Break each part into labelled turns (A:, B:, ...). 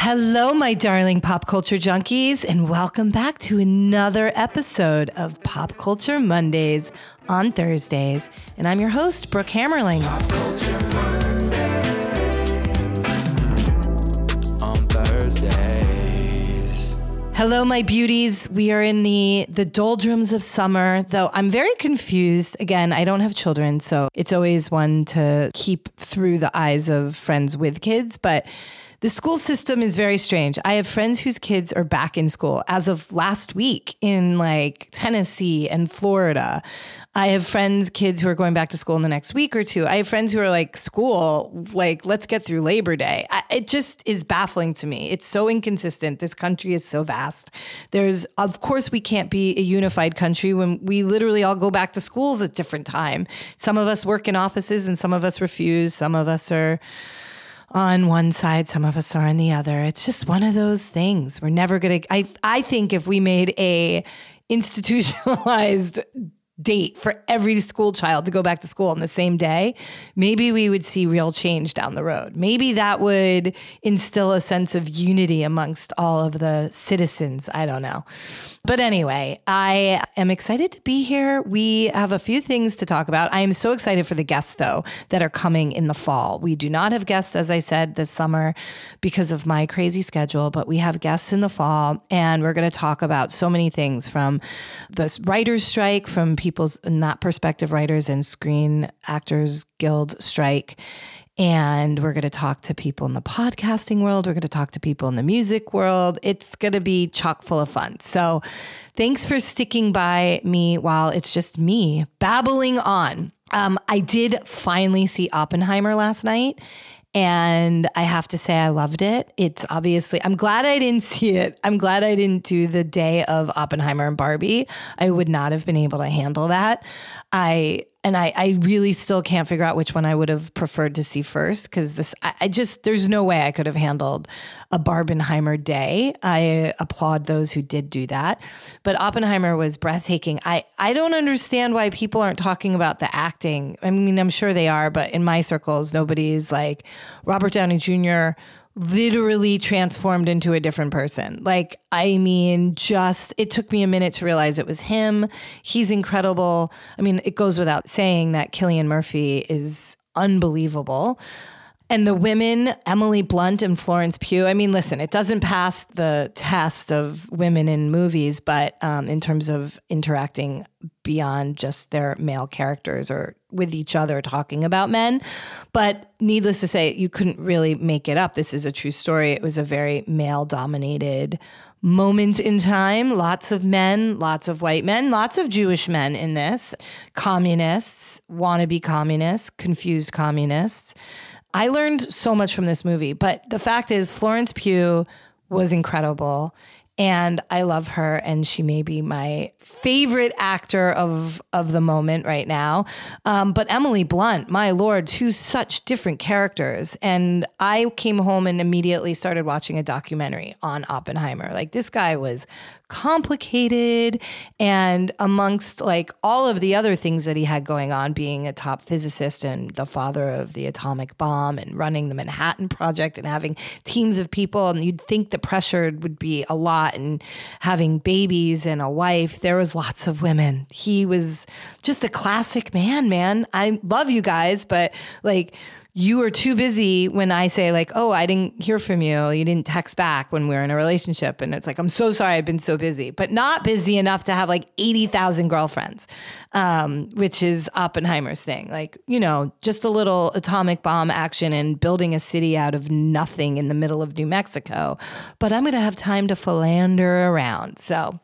A: Hello, my darling pop culture junkies, and welcome back to another episode of Pop Culture Mondays on Thursdays. And I'm your host, Brooke Hammerling.
B: Pop culture on Thursdays.
A: Hello, my beauties. We are in the the doldrums of summer, though I'm very confused. Again, I don't have children, so it's always one to keep through the eyes of friends with kids, but the school system is very strange. I have friends whose kids are back in school as of last week in like Tennessee and Florida. I have friends, kids who are going back to school in the next week or two. I have friends who are like, school, like, let's get through Labor Day. I, it just is baffling to me. It's so inconsistent. This country is so vast. There's, of course, we can't be a unified country when we literally all go back to schools at different time. Some of us work in offices and some of us refuse. Some of us are on one side, some of us are on the other. It's just one of those things. We're never going to I I think if we made a institutionalized date for every school child to go back to school on the same day, maybe we would see real change down the road. Maybe that would instill a sense of unity amongst all of the citizens. I don't know. But anyway, I am excited to be here. We have a few things to talk about. I am so excited for the guests, though, that are coming in the fall. We do not have guests, as I said, this summer because of my crazy schedule, but we have guests in the fall, and we're going to talk about so many things from the writer's strike, from people's, not perspective, writers and screen actors guild strike. And we're going to talk to people in the podcasting world. We're going to talk to people in the music world. It's going to be chock full of fun. So thanks for sticking by me while it's just me babbling on. Um, I did finally see Oppenheimer last night. And I have to say, I loved it. It's obviously, I'm glad I didn't see it. I'm glad I didn't do the day of Oppenheimer and Barbie. I would not have been able to handle that. I, and I, I really still can't figure out which one I would have preferred to see first because this, I, I just, there's no way I could have handled a Barbenheimer day. I applaud those who did do that. But Oppenheimer was breathtaking. I, I don't understand why people aren't talking about the acting. I mean, I'm sure they are, but in my circles, nobody's like Robert Downey Jr literally transformed into a different person. Like, I mean, just it took me a minute to realize it was him. He's incredible. I mean, it goes without saying that Cillian Murphy is unbelievable. And the women, Emily Blunt and Florence Pugh. I mean, listen, it doesn't pass the test of women in movies, but um, in terms of interacting beyond just their male characters or with each other talking about men. But needless to say, you couldn't really make it up. This is a true story. It was a very male dominated moment in time. Lots of men, lots of white men, lots of Jewish men in this, communists, wannabe communists, confused communists. I learned so much from this movie, but the fact is, Florence Pugh was incredible. And I love her, and she may be my favorite actor of of the moment right now. Um, but Emily Blunt, my lord, two such different characters. And I came home and immediately started watching a documentary on Oppenheimer. Like this guy was complicated and amongst like all of the other things that he had going on being a top physicist and the father of the atomic bomb and running the Manhattan project and having teams of people and you'd think the pressure would be a lot and having babies and a wife. There was lots of women. He was just a classic man man. I love you guys but like you are too busy when I say like, "Oh, I didn't hear from you. You didn't text back when we were in a relationship." And it's like, "I'm so sorry. I've been so busy." But not busy enough to have like 80,000 girlfriends. Um, which is Oppenheimer's thing. Like, you know, just a little atomic bomb action and building a city out of nothing in the middle of New Mexico. But I'm going to have time to philander around. So,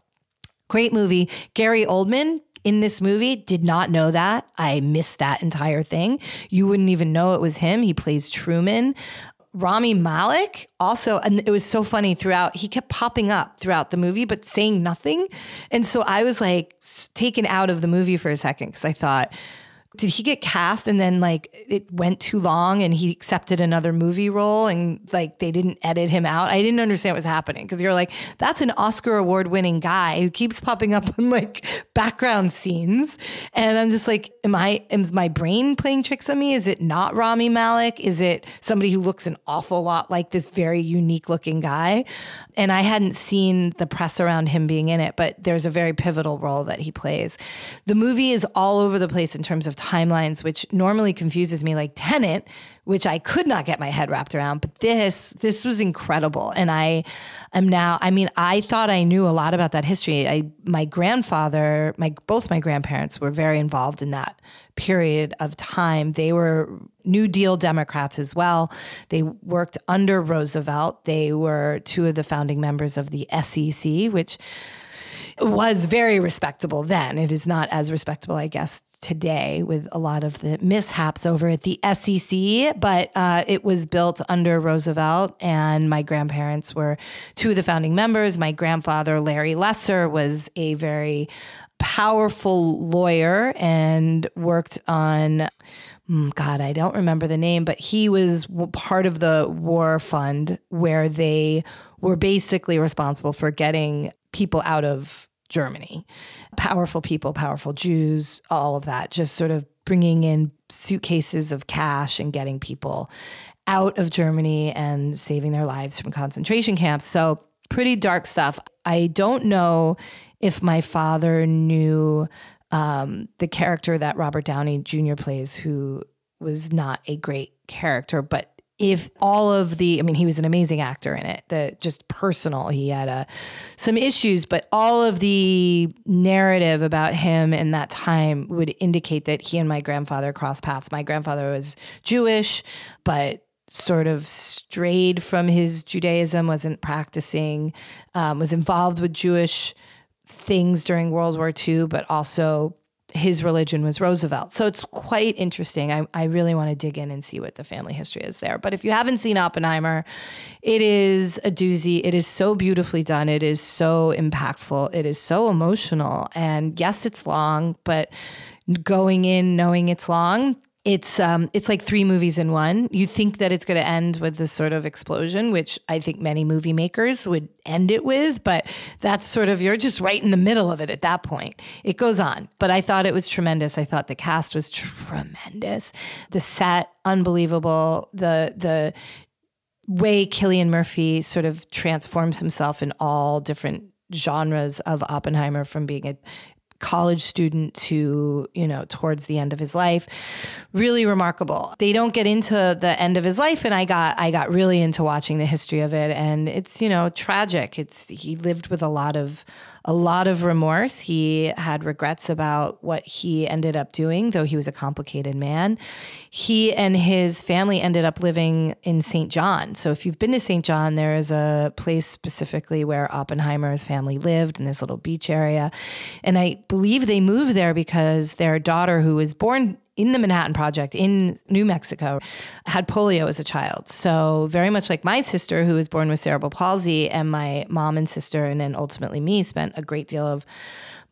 A: great movie. Gary Oldman in this movie. Did not know that. I missed that entire thing. You wouldn't even know it was him. He plays Truman. Rami Malek also, and it was so funny throughout, he kept popping up throughout the movie, but saying nothing. And so I was like taken out of the movie for a second because I thought, did he get cast and then like it went too long and he accepted another movie role and like they didn't edit him out? I didn't understand what was happening because you're like, that's an Oscar award winning guy who keeps popping up in like background scenes. And I'm just like, am I, is my brain playing tricks on me? Is it not Rami Malek? Is it somebody who looks an awful lot like this very unique looking guy? And I hadn't seen the press around him being in it, but there's a very pivotal role that he plays. The movie is all over the place in terms of timelines, which normally confuses me, like Tenet, which I could not get my head wrapped around. But this, this was incredible. And I am now, I mean, I thought I knew a lot about that history. I, my grandfather, my, both my grandparents were very involved in that period of time. They were New Deal Democrats as well. They worked under Roosevelt. They were two of the founding members of the SEC, which was very respectable then. It is not as respectable, I guess, today with a lot of the mishaps over at the SEC, but uh, it was built under Roosevelt, and my grandparents were two of the founding members. My grandfather, Larry Lesser, was a very powerful lawyer and worked on. Hmm, God, I don't remember the name, but he was part of the war fund where they were basically responsible for getting people out of Germany. Powerful people, powerful Jews, all of that, just sort of bringing in suitcases of cash and getting people out of Germany and saving their lives from concentration camps. So, pretty dark stuff. I don't know if my father knew um, the character that Robert Downey Jr. plays, who was not a great character, but if all of the i mean he was an amazing actor in it the just personal he had uh, some issues but all of the narrative about him in that time would indicate that he and my grandfather crossed paths. My grandfather was jewish but sort of strayed from his judaism wasn't practicing um, was involved with jewish things during world war ii but also his religion was Roosevelt. So it's quite interesting. I, I really want to dig in and see what the family history is there. But if you haven't seen Oppenheimer, it is a doozy. It is so beautifully done. It is so impactful. It is so emotional. And yes, it's long, but going in knowing it's long, it's um it's like three movies in one. You think that it's going to end with this sort of explosion, which I think many movie makers would end it with, but that's sort of you're just right in the middle of it at that point. It goes on, but I thought it was tremendous. I thought the cast was tremendous. The set unbelievable. The the way Cillian Murphy sort of transforms himself in all different genres of Oppenheimer from being a college student to, you know, towards the end of his life. Really remarkable. They don't get into the end of his life and I got I got really into watching the history of it and it's, you know, tragic. It's he lived with a lot of a lot of remorse. He had regrets about what he ended up doing, though he was a complicated man. He and his family ended up living in St. John. So if you've been to St. John, there is a place specifically where Oppenheimer's family lived in this little beach area. And I believe they moved there because their daughter, who was born in the Manhattan Project in New Mexico had polio as a child. So, very much like my sister, who was born with cerebral palsy, and my mom and sister, and then ultimately me, spent a great deal of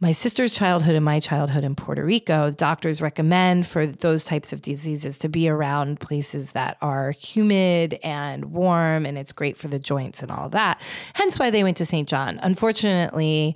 A: my sister's childhood and my childhood in Puerto Rico. Doctors recommend for those types of diseases to be around places that are humid and warm, and it's great for the joints and all of that. Hence why they went to St. John. Unfortunately,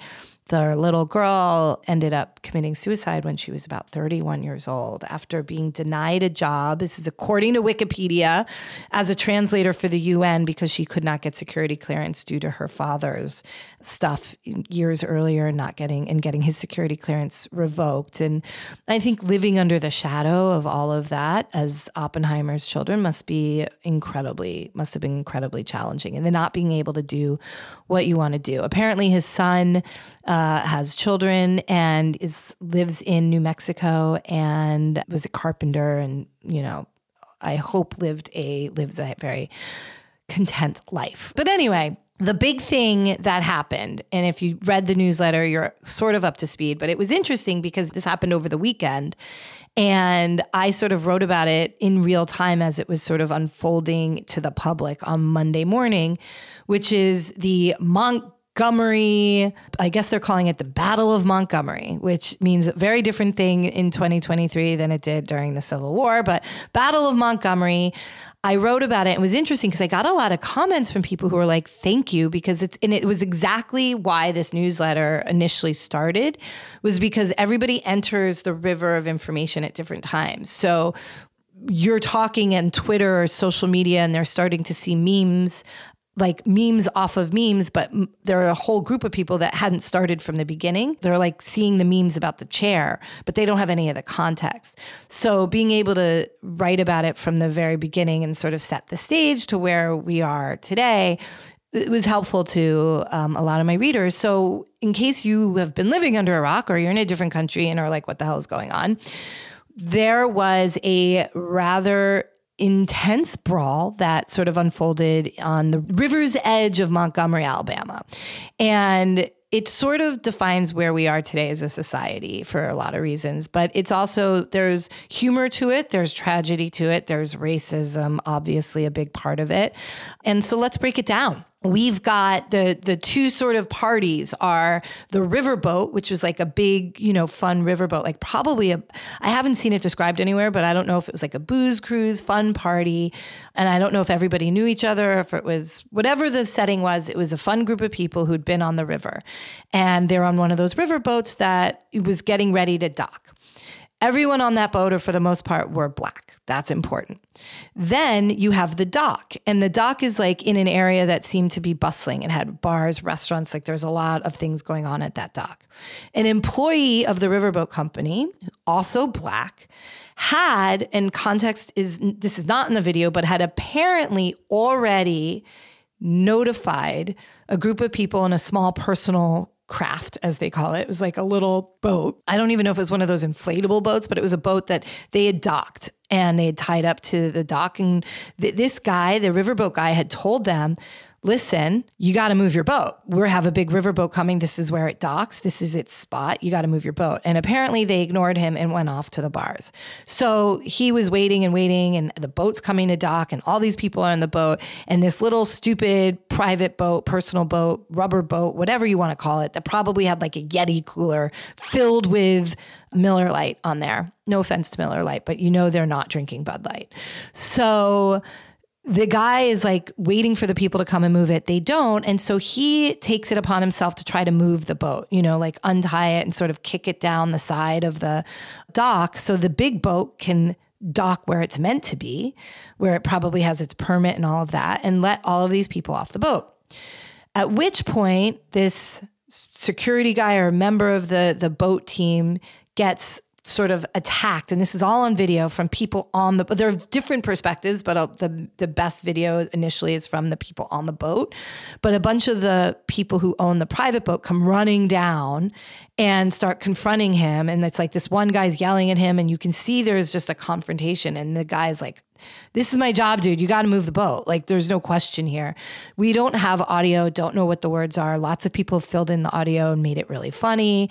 A: the little girl ended up committing suicide when she was about 31 years old after being denied a job. This is according to Wikipedia as a translator for the UN because she could not get security clearance due to her father's stuff years earlier not getting and getting his security clearance revoked. And I think living under the shadow of all of that as Oppenheimer's children must be incredibly, must have been incredibly challenging. And then not being able to do what you want to do. Apparently, his son uh, Uh, has children and is lives in New Mexico and was a carpenter and, you know, I hope lived a lives a very content life. But anyway, the big thing that happened, and if you read the newsletter, you're sort of up to speed, but it was interesting because this happened over the weekend. And I sort of wrote about it in real time as it was sort of unfolding to the public on Monday morning, which is the Mont Montgomery. I guess they're calling it the Battle of Montgomery, which means a very different thing in 2023 than it did during the Civil War. But Battle of Montgomery, I wrote about it. And it was interesting because I got a lot of comments from people who were like, "Thank you," because it's and it was exactly why this newsletter initially started, was because everybody enters the river of information at different times. So you're talking on Twitter or social media and they're starting to see memes like memes off of memes, but there are a whole group of people that hadn't started from the beginning. They're like seeing the memes about the chair, but they don't have any of the context. So being able to write about it from the very beginning and sort of set the stage to where we are today it was helpful to um, a lot of my readers. So, in case you have been living under a rock or you're in a different country and are like, what the hell is going on? There was a rather intense brawl that sort of unfolded on the river's edge of Montgomery, Alabama. And it sort of defines where we are today as a society for a lot of reasons, but it's also there's humor to it, there's tragedy to it, there's racism, obviously a big part of it. And so let's break it down we've got the the two sort of parties are the riverboat which was like a big you know fun riverboat like probably a i haven't seen it described anywhere but i don't know if it was like a booze cruise fun party. And i don't know if everybody knew each other if it was whatever the setting was it was a fun group of people who'd been on the river. And they're on one of those riverboats that was getting ready to dock Everyone on that boat, or for the most part, were black. That's important. Then you have the dock, and the dock is like in an area that seemed to be bustling. It had bars, restaurants, like there's a lot of things going on at that dock. An employee of the riverboat company, also black, had, and context is this is not in the video, but had apparently already notified a group of people in a small personal craft, as they call it. It was like a little boat. I don't even know if it was one of those inflatable boats, but it was a boat that they had docked and they had tied up to the dock. And th- this guy, the riverboat guy, had told them listen, you got to move your boat. We have a big riverboat coming. This is where it docks. This is its spot. You got to move your boat. And apparently they ignored him and went off to the bars. So he was waiting and waiting, and the boat's coming to dock, and all these people are on the boat. And this little stupid private boat, personal boat, rubber boat, whatever you want to call it, that probably had like a Yeti cooler filled with Miller Lite on there. No offense to Miller Lite, but you know they're not drinking Bud Light. So the guy is like waiting for the people to come and move it. They don't. And so he takes it upon himself to try to move the boat, you know, like untie it and sort of kick it down the side of the dock so the big boat can dock where it's meant to be, where it probably has its permit and all of that, and let all of these people off the boat. At which point, this security guy or member of the, the boat team gets sort of attacked and this is all on video from people on the there are different perspectives but uh, the the best video initially is from the people on the boat but a bunch of the people who own the private boat come running down and start confronting him and it's like this one guy's yelling at him and you can see there's just a confrontation and the guy's like this is my job, dude. You got to move the boat. Like, there's no question here. We don't have audio, don't know what the words are. Lots of people filled in the audio and made it really funny.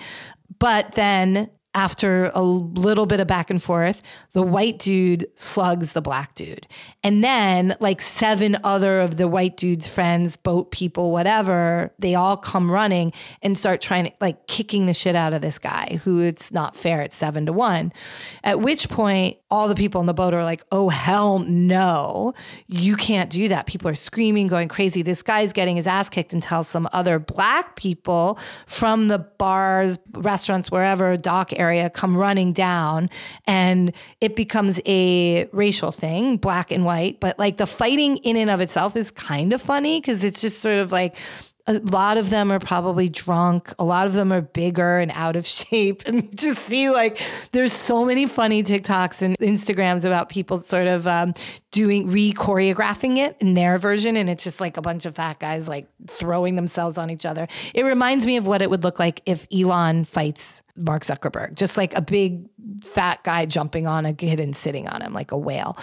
A: But then after a little bit of back and forth, the white dude slugs the black dude. And then, like seven other of the white dude's friends, boat people, whatever, they all come running and start trying to, like, kicking the shit out of this guy who it's not fair. It's seven to one. At which point, all the people on the boat are like, oh, hell no, you can't do that. People are screaming, going crazy. This guy's getting his ass kicked until some other black people from the bars, restaurants, wherever, dock area area come running down and it becomes a racial thing, black and white. But like the fighting in and of itself is kind of funny because it's just sort of like a lot of them are probably drunk. A lot of them are bigger and out of shape. And just see like there's so many funny TikToks and Instagrams about people sort of um, doing re choreographing it in their version. And it's just like a bunch of fat guys like throwing themselves on each other. It reminds me of what it would look like if Elon fights Mark Zuckerberg, just like a big fat guy jumping on a kid and sitting on him like a whale.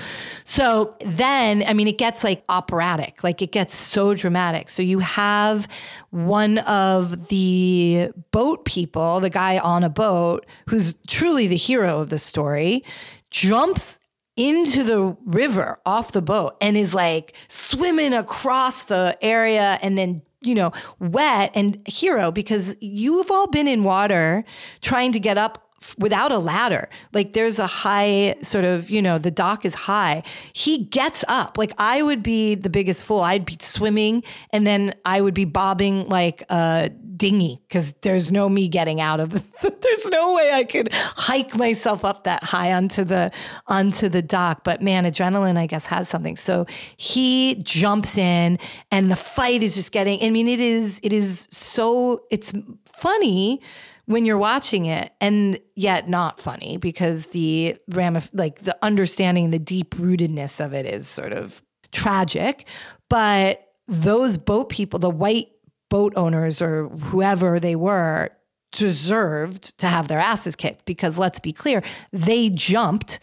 A: So then, I mean, it gets like operatic, like it gets so dramatic. So you have one of the boat people, the guy on a boat who's truly the hero of the story, jumps into the river off the boat and is like swimming across the area and then you know, wet and hero because you've all been in water trying to get up without a ladder. Like there's a high sort of, you know, the dock is high. He gets up. Like I would be the biggest fool. I'd be swimming and then I would be bobbing like a dinghy because there's no me getting out of the, there's no way I could hike myself up that high onto the onto the dock. But man, adrenaline, I guess, has something. So he jumps in and the fight is just getting, I mean, it is, it is so it's funny when you're watching it and yet not funny because the ramif- like the understanding the deep rootedness of it is sort of tragic but those boat people the white boat owners or whoever they were deserved to have their asses kicked because let's be clear they jumped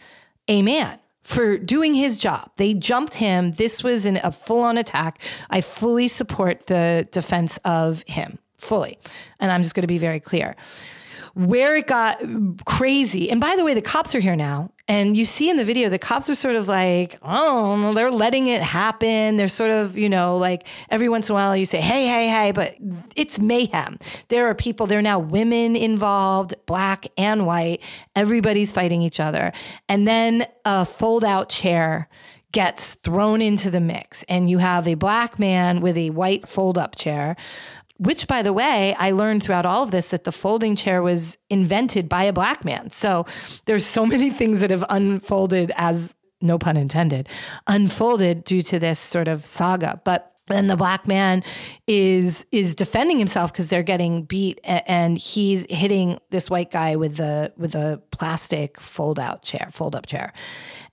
A: a man for doing his job. They jumped him. This was an, a full on attack. I fully support the defense of him fully. And I'm just going to be very clear. Where it got crazy, and by the way, the cops are here now. And you see in the video, the cops are sort of like, oh, they're letting it happen. They're sort of, you know, like every once in a while you say, hey, hey, hey, but it's mayhem. There are people, there are now women involved, black and white. Everybody's fighting each other. And then a fold out chair gets thrown into the mix, and you have a black man with a white fold up chair which by the way i learned throughout all of this that the folding chair was invented by a black man. So there's so many things that have unfolded as no pun intended unfolded due to this sort of saga. But then the black man is is defending himself because they're getting beat and he's hitting this white guy with the with a plastic fold out chair fold up chair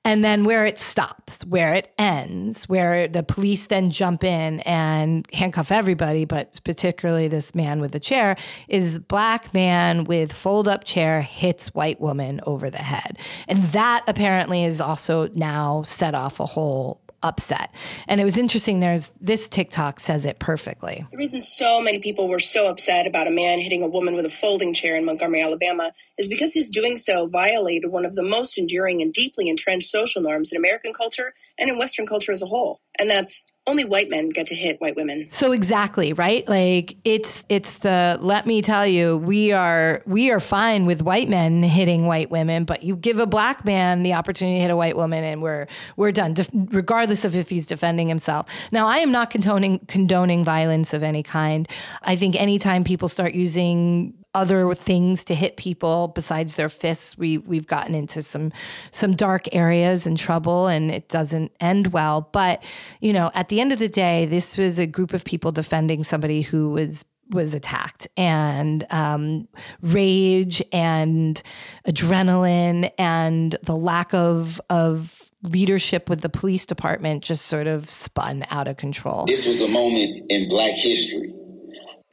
A: and then where it stops, where it ends, where the police then jump in and handcuff everybody, but particularly this man with the chair, is black man with fold up chair hits white woman over the head. And that apparently is also now set off a whole upset. And it was interesting. There's this TikTok says it perfectly.
B: The reason so many people were so upset about a man hitting a woman with a folding chair in Montgomery, Alabama, is because his doing so violated one of the most enduring and deeply entrenched social norms in American culture and in Western culture as a whole. And that's only white men get to hit white women.
A: So exactly, right? Like it's it's the let me tell you, we are we are fine with white men hitting white women, but you give a black man the opportunity to hit a white woman and we're we're done regardless of if he's defending himself. Now, I am not condoning condoning violence of any kind. I think anytime people start using other things to hit people besides their fists. We we've gotten into some some dark areas and trouble, and it doesn't end well. But you know, at the end of the day, this was a group of people defending somebody who was was attacked and um, rage and adrenaline and the lack of of leadership with the police department just sort of spun out of control.
C: This was a moment in black history.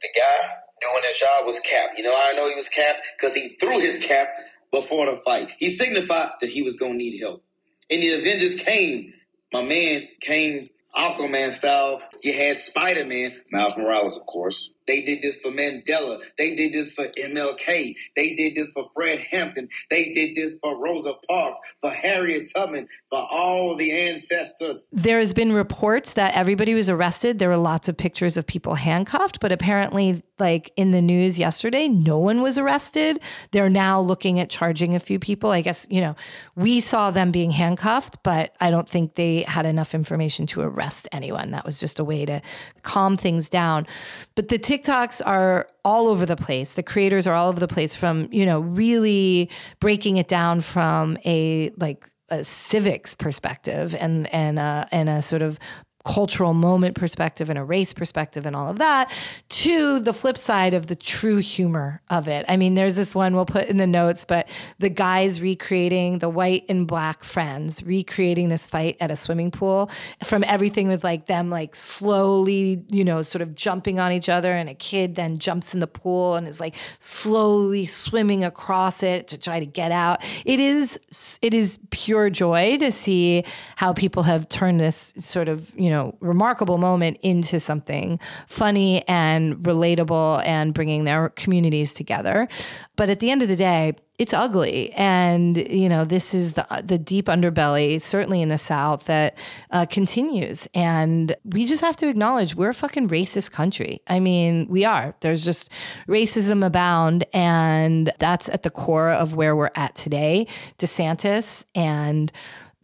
C: The guy doing his job was Cap. You know I know he was Cap? Because he threw his cap before the fight. He signified that he was going to need help. And the Avengers came. My man came Aquaman style. You had Spider Man, Miles Morales, of course. They did this for Mandela. They did this for MLK. They did this for Fred Hampton. They did this for Rosa Parks, for Harriet Tubman, for all the ancestors.
A: There has been reports that everybody was arrested. There were lots of pictures of people handcuffed, but apparently, like in the news yesterday, no one was arrested. They're now looking at charging a few people. I guess, you know, we saw them being handcuffed, but I don't think they had enough information to arrest anyone. That was just a way to calm things down. But the TikToks are all over the place. The creators are all over the place from, you know, really breaking it down from a like a civics perspective and and a, and a sort of cultural moment perspective and a race perspective and all of that to the flip side of the true humor of it. I mean, there's this one we'll put in the notes, but the guys recreating the white and black friends, recreating this fight at a swimming pool from everything with like them like slowly, you know, sort of jumping on each other and a kid then jumps in the pool and is like slowly swimming across it to try to get out. It is it is pure joy to see how people have turned this sort of, you know, know, remarkable moment into something funny and relatable and bringing their communities together. But at the end of the day, it's ugly. And you know this is the the deep underbelly certainly in the south that uh, continues. And we just have to acknowledge we're a fucking racist country. I mean we are. There's just racism abound and that's at the core of where we're at today. DeSantis and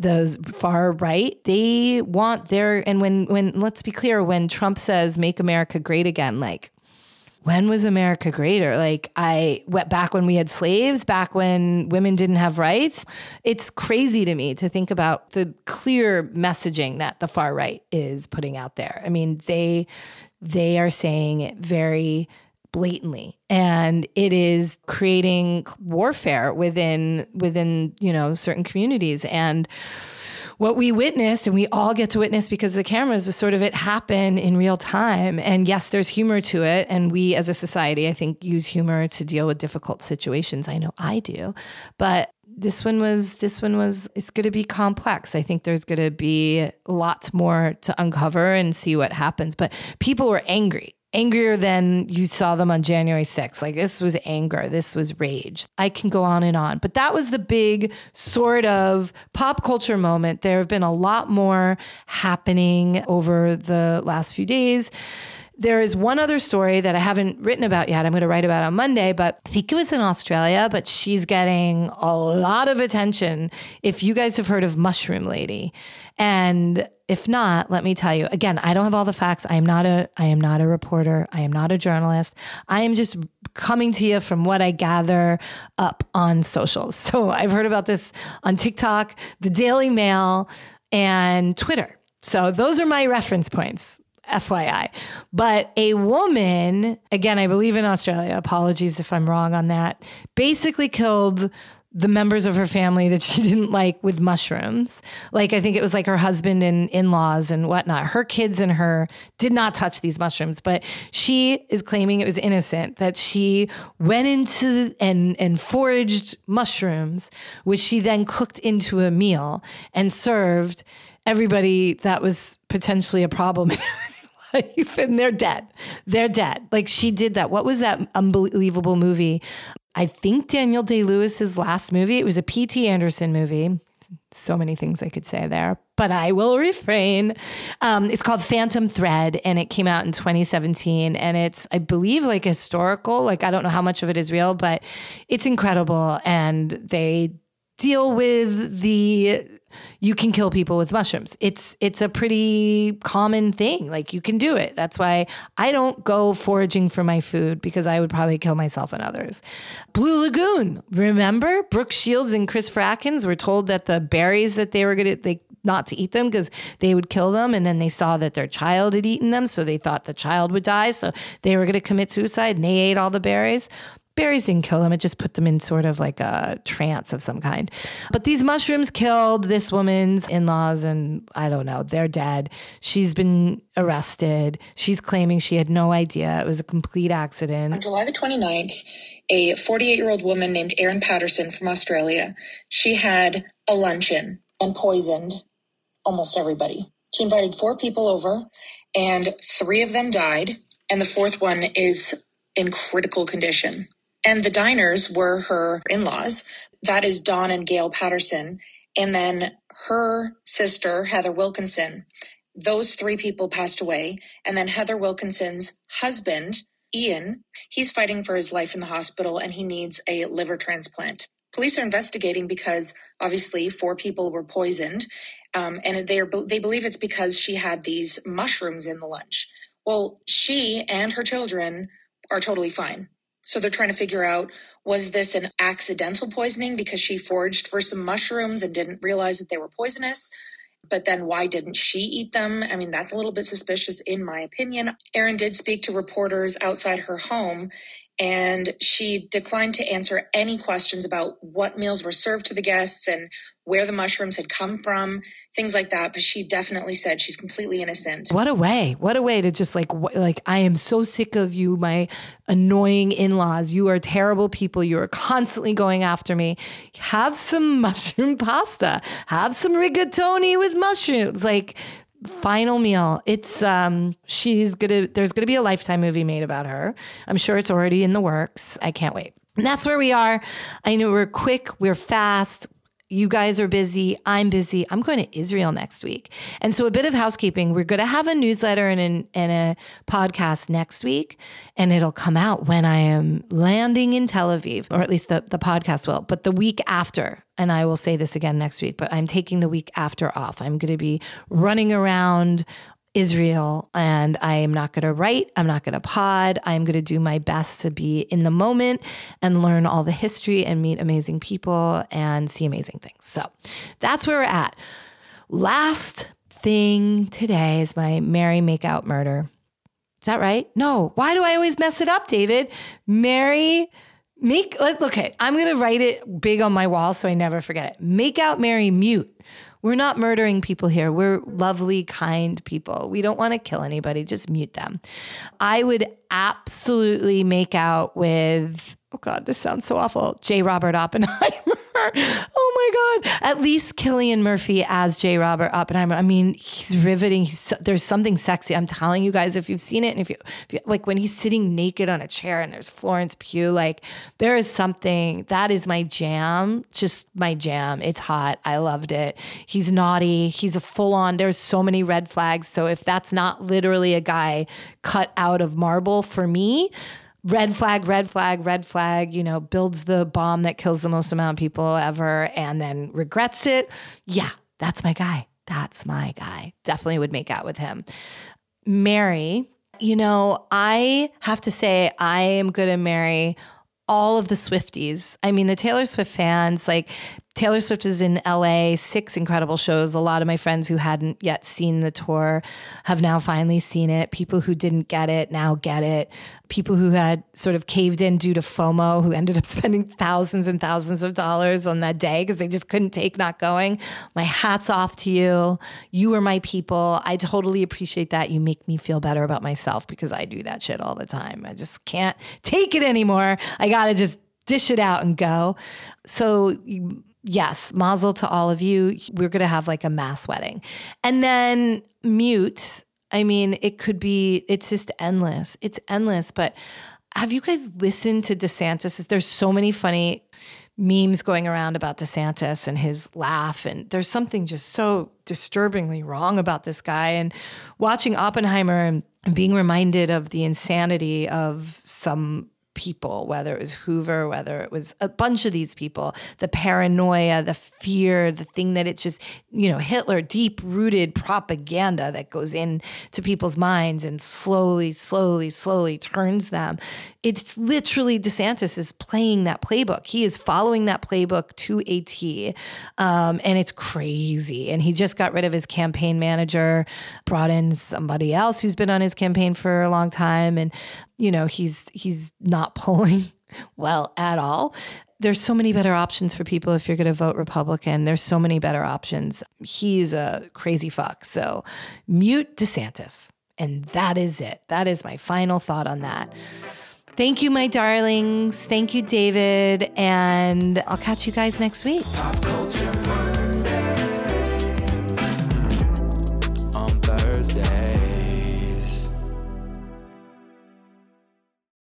A: the far right they want their and when when let's be clear when trump says make america great again like when was America greater? Like I went back when we had slaves, back when women didn't have rights. It's crazy to me to think about the clear messaging that the far right is putting out there. I mean, they they are saying very blatantly and it is creating warfare within within, you know, certain communities and what we witnessed and we all get to witness because the cameras was sort of it happen in real time. And yes, there's humor to it. And we as a society, I think, use humor to deal with difficult situations. I know I do. But this one was this one was it's going to be complex i think there's going to be lots more to uncover and see what happens but people were angry angrier than you saw them on January 6th. Like this was anger, this was rage. I can go on and on, but that was the big sort of pop culture moment. There have been a lot more happening over the last few days. There is one other story that I haven't written about yet. I'm going to write about on Monday, but I think it was in Australia, but she's getting a lot of attention. If you guys have heard of Mushroom Lady, and if not, let me tell you again, I don't have all the facts. I am not a I am not a reporter. I am not a journalist. I am just coming to you from what I gather up on socials. So I've heard about this on TikTok, the Daily Mail, and Twitter. So those are my reference points. FYI. But a woman, again, I believe in Australia, apologies if I'm wrong on that, basically killed the members of her family that she didn't like with mushrooms. Like, I think it was like her husband and in laws and whatnot. Her kids and her did not touch these mushrooms, but she is claiming it was innocent that she went into and, and foraged mushrooms, which she then cooked into a meal and served everybody that was potentially a problem in her life and they're dead. They're dead. Like she did that. What was that unbelievable movie? I think Daniel Day Lewis's last movie. It was a P.T. Anderson movie. So many things I could say there, but I will refrain. Um, it's called Phantom Thread, and it came out in 2017. And it's, I believe, like historical. Like I don't know how much of it is real, but it's incredible. And they deal with the you can kill people with mushrooms. It's it's a pretty common thing. Like you can do it. That's why I don't go foraging for my food because I would probably kill myself and others. Blue Lagoon. Remember Brooke Shields and Chris Frackins were told that the berries that they were going to they not to eat them because they would kill them and then they saw that their child had eaten them so they thought the child would die so they were going to commit suicide and they ate all the berries berries didn't kill them. It just put them in sort of like a trance of some kind. But these mushrooms killed this woman's in laws, and I don't know, they're dead. She's been arrested. She's claiming she had no idea. It was a complete accident.
D: On July the 29th, a 48 year old woman named Erin Patterson from Australia, she had a luncheon and poisoned almost everybody. She invited four people over, and three of them died, and the fourth one is in critical condition. And the diners were her in laws. That is Don and Gail Patterson. And then her sister, Heather Wilkinson. Those three people passed away. And then Heather Wilkinson's husband, Ian, he's fighting for his life in the hospital and he needs a liver transplant. Police are investigating because obviously four people were poisoned, um, and they are they believe it's because she had these mushrooms in the lunch. Well, she and her children are totally fine. So they're trying to figure out was this an accidental poisoning because she foraged for some mushrooms and didn't realize that they were poisonous? But then why didn't she eat them? I mean, that's a little bit suspicious in my opinion. Erin did speak to reporters outside her home and she declined to answer any questions about what meals were served to the guests and where the mushrooms had come from, things like that. But she definitely said she's completely innocent.
A: What a way! What a way to just like like I am so sick of you, my annoying in-laws. You are terrible people. You are constantly going after me. Have some mushroom pasta. Have some rigatoni with mushrooms. Like final meal. It's um she's gonna there's gonna be a lifetime movie made about her. I'm sure it's already in the works. I can't wait. And that's where we are. I know we're quick, we're fast. You guys are busy. I'm busy. I'm going to Israel next week. And so, a bit of housekeeping. We're going to have a newsletter and, an, and a podcast next week, and it'll come out when I am landing in Tel Aviv, or at least the, the podcast will. But the week after, and I will say this again next week, but I'm taking the week after off. I'm going to be running around Israel and I am not going to write. I'm not going to pod. I'm going to do my best to be in the moment and learn all the history and meet amazing people and see amazing things. So that's where we're at. Last thing today is my Mary Makeout Murder. Is that right? No. Why do I always mess it up, David? Mary make okay, I'm going to write it big on my wall so I never forget it. Make out Mary mute we're not murdering people here. We're lovely, kind people. We don't want to kill anybody, just mute them. I would absolutely make out with, oh God, this sounds so awful, J. Robert Oppenheimer. Oh my God. At least Cillian Murphy as J. Robert Oppenheimer. I mean, he's riveting. He's, there's something sexy. I'm telling you guys, if you've seen it, and if you, if you, like when he's sitting naked on a chair and there's Florence Pugh, like there is something that is my jam, just my jam. It's hot. I loved it. He's naughty. He's a full on, there's so many red flags. So if that's not literally a guy cut out of marble for me, red flag, red flag, red flag, you know, builds the bomb that kills the most amount of people ever and then regrets it. Yeah, that's my guy. That's my guy. Definitely would make out with him. Mary, you know, I have to say, I am going to marry all of the Swifties. I mean, the Taylor Swift fans, like Taylor Swift is in LA, six incredible shows. A lot of my friends who hadn't yet seen the tour have now finally seen it. People who didn't get it now get it. People who had sort of caved in due to FOMO, who ended up spending thousands and thousands of dollars on that day because they just couldn't take not going. My hat's off to you. You are my people. I totally appreciate that. You make me feel better about myself because I do that shit all the time. I just can't take it anymore. I got to just dish it out and go. So, yes, mazel to all of you. We're going to have like a mass wedding. And then mute. I mean, it could be, it's just endless. It's endless. But have you guys listened to DeSantis? There's so many funny memes going around about DeSantis and his laugh. And there's something just so disturbingly wrong about this guy. And watching Oppenheimer and being reminded of the insanity of some people, whether it was Hoover, whether it was a bunch of these people, the paranoia, the fear, the thing that it just, you know, Hitler, deep rooted propaganda that goes into people's minds and slowly, slowly, slowly turns them. It's literally DeSantis is playing that playbook. He is following that playbook to a T. Um, and it's crazy. And he just got rid of his campaign manager, brought in somebody else who's been on his campaign for a long time. And you know, he's he's not polling well at all. There's so many better options for people if you're going to vote Republican. There's so many better options. He's a crazy fuck. So mute DeSantis. And that is it. That is my final thought on that. Thank you, my darlings. Thank you, David. And I'll catch you guys next week.